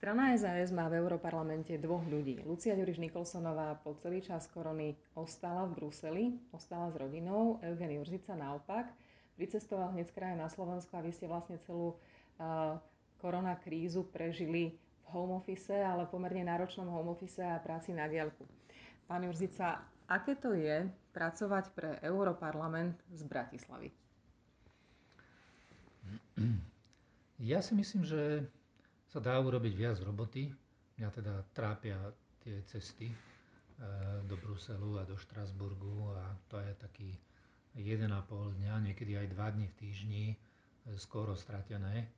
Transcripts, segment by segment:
Strana SAS má v Európarlamente dvoch ľudí. Lucia Ďuriš Nikolsonová po celý čas korony ostala v Bruseli, ostala s rodinou. Eugen Jurzica naopak vycestoval hneď z na Slovensko a vy ste vlastne celú uh, korona krízu prežili v home office, ale pomerne náročnom home office a práci na diaľku. Pán Jurzica, aké to je pracovať pre Európarlament z Bratislavy? Ja si myslím, že sa dá urobiť viac roboty. Mňa teda trápia tie cesty e, do Bruselu a do Štrasburgu a to je taký 1,5 dňa, niekedy aj 2 dní v týždni, e, skoro stratené. E,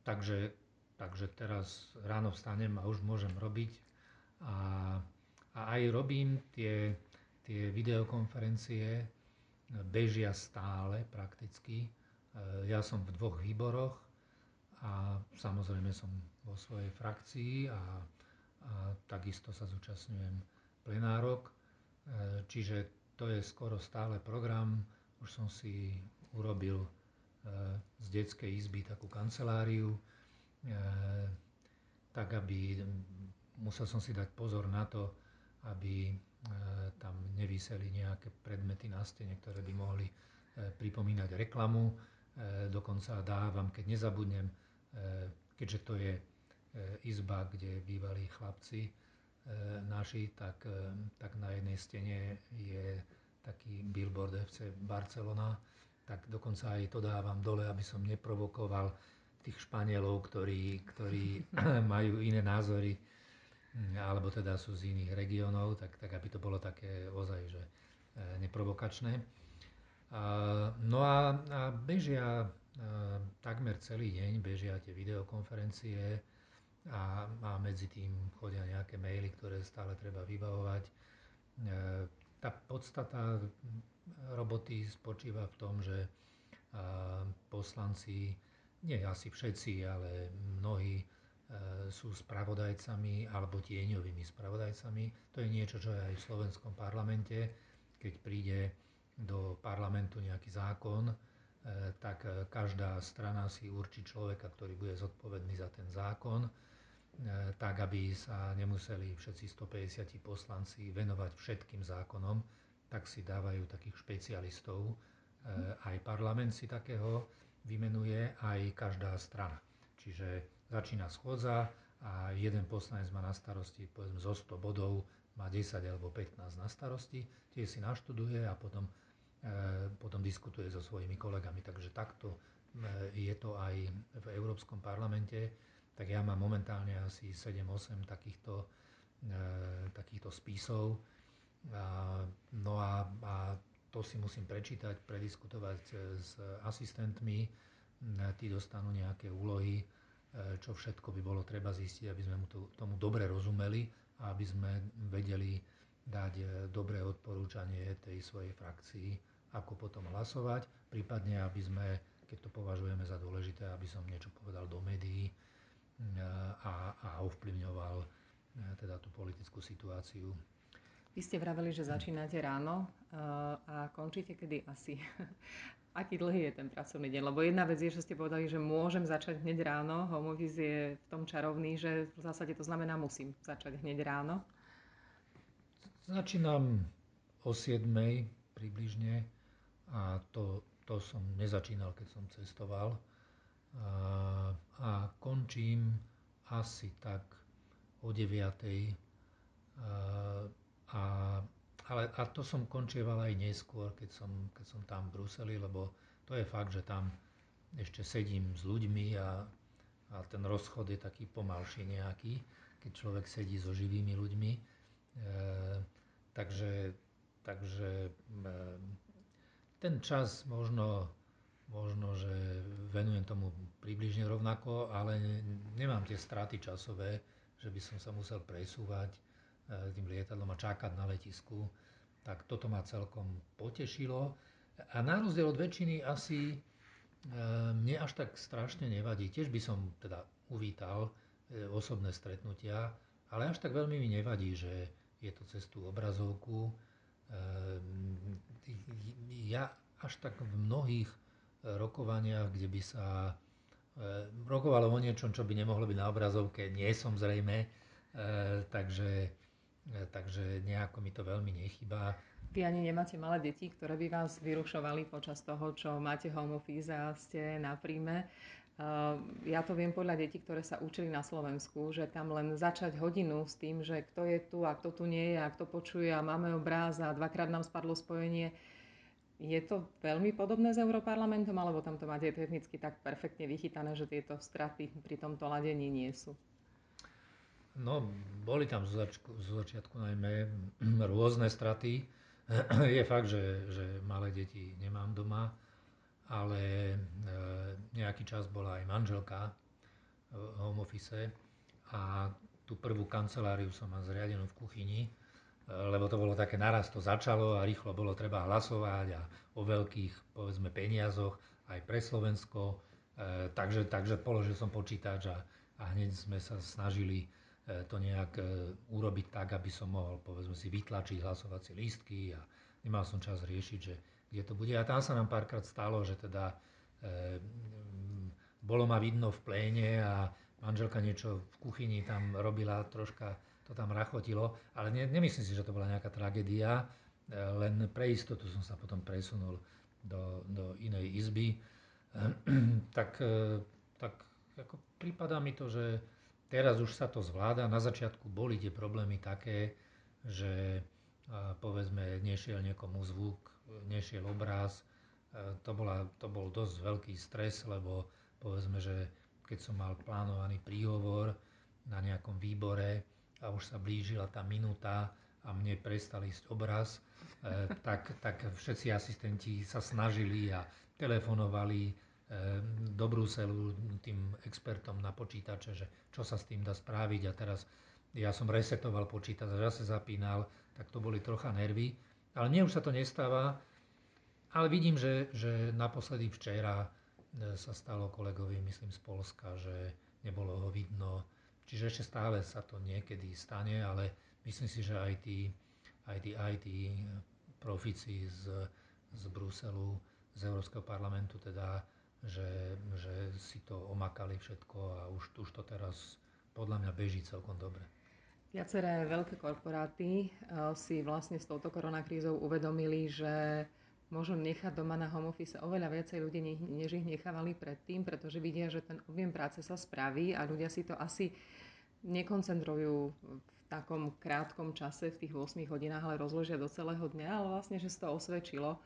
takže, takže teraz ráno vstanem a už môžem robiť. A, a aj robím tie, tie videokonferencie, bežia stále prakticky. Ja som v dvoch výboroch, a samozrejme som vo svojej frakcii a, a takisto sa zúčastňujem plenárok, e, čiže to je skoro stále program. Už som si urobil e, z detskej izby takú kanceláriu, e, tak aby musel som si dať pozor na to, aby tam nevyseli nejaké predmety na stene, ktoré by mohli pripomínať reklamu. Dokonca dávam, keď nezabudnem, keďže to je eh, izba, kde bývali chlapci eh, naši, tak, tak na jednej stene je taký billboard FC Barcelona, tak dokonca aj to dávam dole, aby som neprovokoval tých Španielov, ktorí, ktorí majú iné názory, hm, alebo teda sú z iných regiónov, tak, tak aby to bolo také ozaj, že neprovokačné. No a, a bežia takmer celý deň bežia tie videokonferencie a, a medzi tým chodia nejaké maily, ktoré stále treba vybavovať. E, tá podstata roboty spočíva v tom, že poslanci, nie asi všetci, ale mnohí sú spravodajcami alebo tieňovými spravodajcami. To je niečo, čo je aj v slovenskom parlamente, keď príde do parlamentu nejaký zákon, tak e, každá strana si určí človeka, ktorý bude zodpovedný za ten zákon, e, tak aby sa nemuseli všetci 150 poslanci venovať všetkým zákonom, tak si dávajú takých špecialistov. Aj parlament si takého vymenuje, aj každá strana. Čiže začína schôdza a jeden poslanec má na starosti povedzme zo 100 bodov, má 10 alebo 15 na starosti, tie si naštuduje a potom potom diskutuje so svojimi kolegami. Takže takto e, je to aj v Európskom parlamente. Tak ja mám momentálne asi 7-8 takýchto, e, takýchto spisov. No a, a to si musím prečítať, prediskutovať s asistentmi. Tí dostanú nejaké úlohy, čo všetko by bolo treba zistiť, aby sme tomu dobre rozumeli a aby sme vedeli dať dobré odporúčanie tej svojej frakcii ako potom hlasovať, prípadne aby sme, keď to považujeme za dôležité, aby som niečo povedal do médií e, a, a ovplyvňoval e, teda tú politickú situáciu. Vy ste vraveli, že začínate ráno e, a končíte kedy asi? Aký dlhý je ten pracovný deň? Lebo jedna vec je, že ste povedali, že môžem začať hneď ráno. Home office je v tom čarovný, že v zásade to znamená musím začať hneď ráno. Začínam o 7 približne a to, to som nezačínal, keď som cestoval. A, a končím asi tak o 9. A, ale, a to som končieval aj neskôr, keď som, keď som tam v Bruseli, lebo to je fakt, že tam ešte sedím s ľuďmi a, a ten rozchod je taký pomalší nejaký, keď človek sedí so živými ľuďmi. E, takže takže e, ten čas možno, možno, že venujem tomu približne rovnako, ale nemám tie straty časové, že by som sa musel presúvať eh, tým lietadlom a čakať na letisku. Tak toto ma celkom potešilo. A na rozdiel od väčšiny asi eh, mne až tak strašne nevadí. Tiež by som teda uvítal eh, osobné stretnutia, ale až tak veľmi mi nevadí, že je to cez tú obrazovku, ja až tak v mnohých rokovaniach, kde by sa rokovalo o niečom, čo by nemohlo byť na obrazovke, nie som zrejme, takže, takže nejako mi to veľmi nechybá. Vy ani nemáte malé deti, ktoré by vás vyrušovali počas toho, čo máte home office a ste na príjme. Ja to viem podľa detí, ktoré sa učili na Slovensku, že tam len začať hodinu s tým, že kto je tu a kto tu nie je a kto počuje a máme obráz a dvakrát nám spadlo spojenie. Je to veľmi podobné s Európarlamentom, alebo tam to máte technicky tak perfektne vychytané, že tieto straty pri tomto ladení nie sú? No, boli tam zo, začiatku, začiatku najmä rôzne straty. Je fakt, že, že malé deti nemám doma ale e, nejaký čas bola aj manželka v home office a tú prvú kanceláriu som mal zriadenú v kuchyni, e, lebo to bolo také naraz, to začalo a rýchlo bolo treba hlasovať a o veľkých, povedzme, peniazoch aj pre Slovensko. E, takže, takže položil som počítač a, a hneď sme sa snažili to nejak urobiť tak, aby som mohol, povedzme si, vytlačiť hlasovacie lístky a nemal som čas riešiť, že kde to bude. A tam sa nám párkrát stalo, že teda e, bolo ma vidno v pléne a manželka niečo v kuchyni tam robila, troška to tam rachotilo, ale ne, nemyslím si, že to bola nejaká tragédia, e, len pre istotu som sa potom presunul do, do inej izby. E, tak, e, tak ako prípada mi to, že teraz už sa to zvláda. Na začiatku boli tie problémy také, že povedzme nešiel niekomu zvuk nešiel obraz. To, bola, to bol dosť veľký stres, lebo povedzme, že keď som mal plánovaný príhovor na nejakom výbore a už sa blížila tá minúta a mne prestal ísť obraz, e, tak, tak všetci asistenti sa snažili a telefonovali e, do Bruselu tým expertom na počítače, že čo sa s tým dá spraviť a teraz ja som resetoval počítač zase zapínal, tak to boli trocha nervy. Ale mne už sa to nestáva, ale vidím, že, že naposledy včera e, sa stalo kolegovi, myslím z Polska, že nebolo ho vidno. Čiže ešte stále sa to niekedy stane, ale myslím si, že aj tí, aj tí IT profici z, z Bruselu, z Európskeho parlamentu, teda, že, že si to omakali všetko a už, už to teraz podľa mňa beží celkom dobre. Viaceré veľké korporáty eh, si vlastne s touto koronakrízou uvedomili, že môžu nechať doma na home office oveľa viacej ľudí, než ich nechávali predtým, pretože vidia, že ten objem práce sa spraví a ľudia si to asi nekoncentrujú v takom krátkom čase, v tých 8 hodinách, ale rozložia do celého dňa, ale vlastne, že sa to osvedčilo.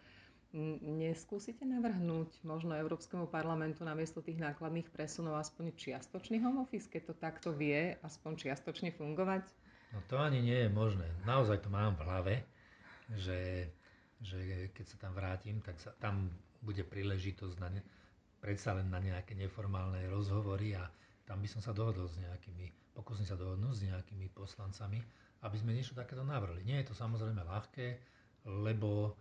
Neskúsite navrhnúť možno Európskemu parlamentu namiesto tých nákladných presunov aspoň čiastočný home office, keď to takto vie aspoň čiastočne fungovať? No to ani nie je možné. Naozaj to mám v hlave, že, že keď sa tam vrátim, tak sa, tam bude príležitosť na ne, predsa len na nejaké neformálne rozhovory a tam by som sa dohodol s nejakými, pokúsim sa dohodnúť s nejakými poslancami, aby sme niečo takéto navrli. Nie je to samozrejme ľahké, lebo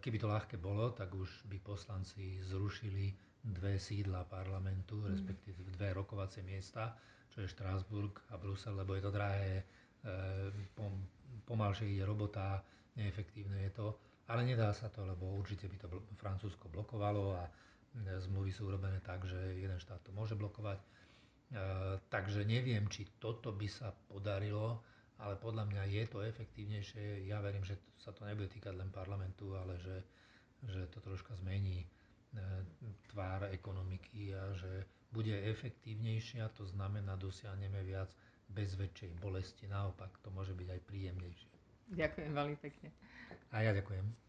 keby to ľahké bolo, tak už by poslanci zrušili dve sídla parlamentu, mm. respektíve dve rokovacie miesta, čo je Štrásburg a Brusel, lebo je to drahé, e, pomalšie ide robota, neefektívne je to. Ale nedá sa to, lebo určite by to Francúzsko blokovalo a e, zmluvy sú urobené tak, že jeden štát to môže blokovať. Takže neviem, či toto by sa podarilo ale podľa mňa je to efektívnejšie. Ja verím, že sa to nebude týkať len parlamentu, ale že, že to troška zmení e, tvár ekonomiky a že bude efektívnejšia, to znamená dosiahneme viac bez väčšej bolesti. Naopak, to môže byť aj príjemnejšie. Ďakujem veľmi pekne. A ja ďakujem.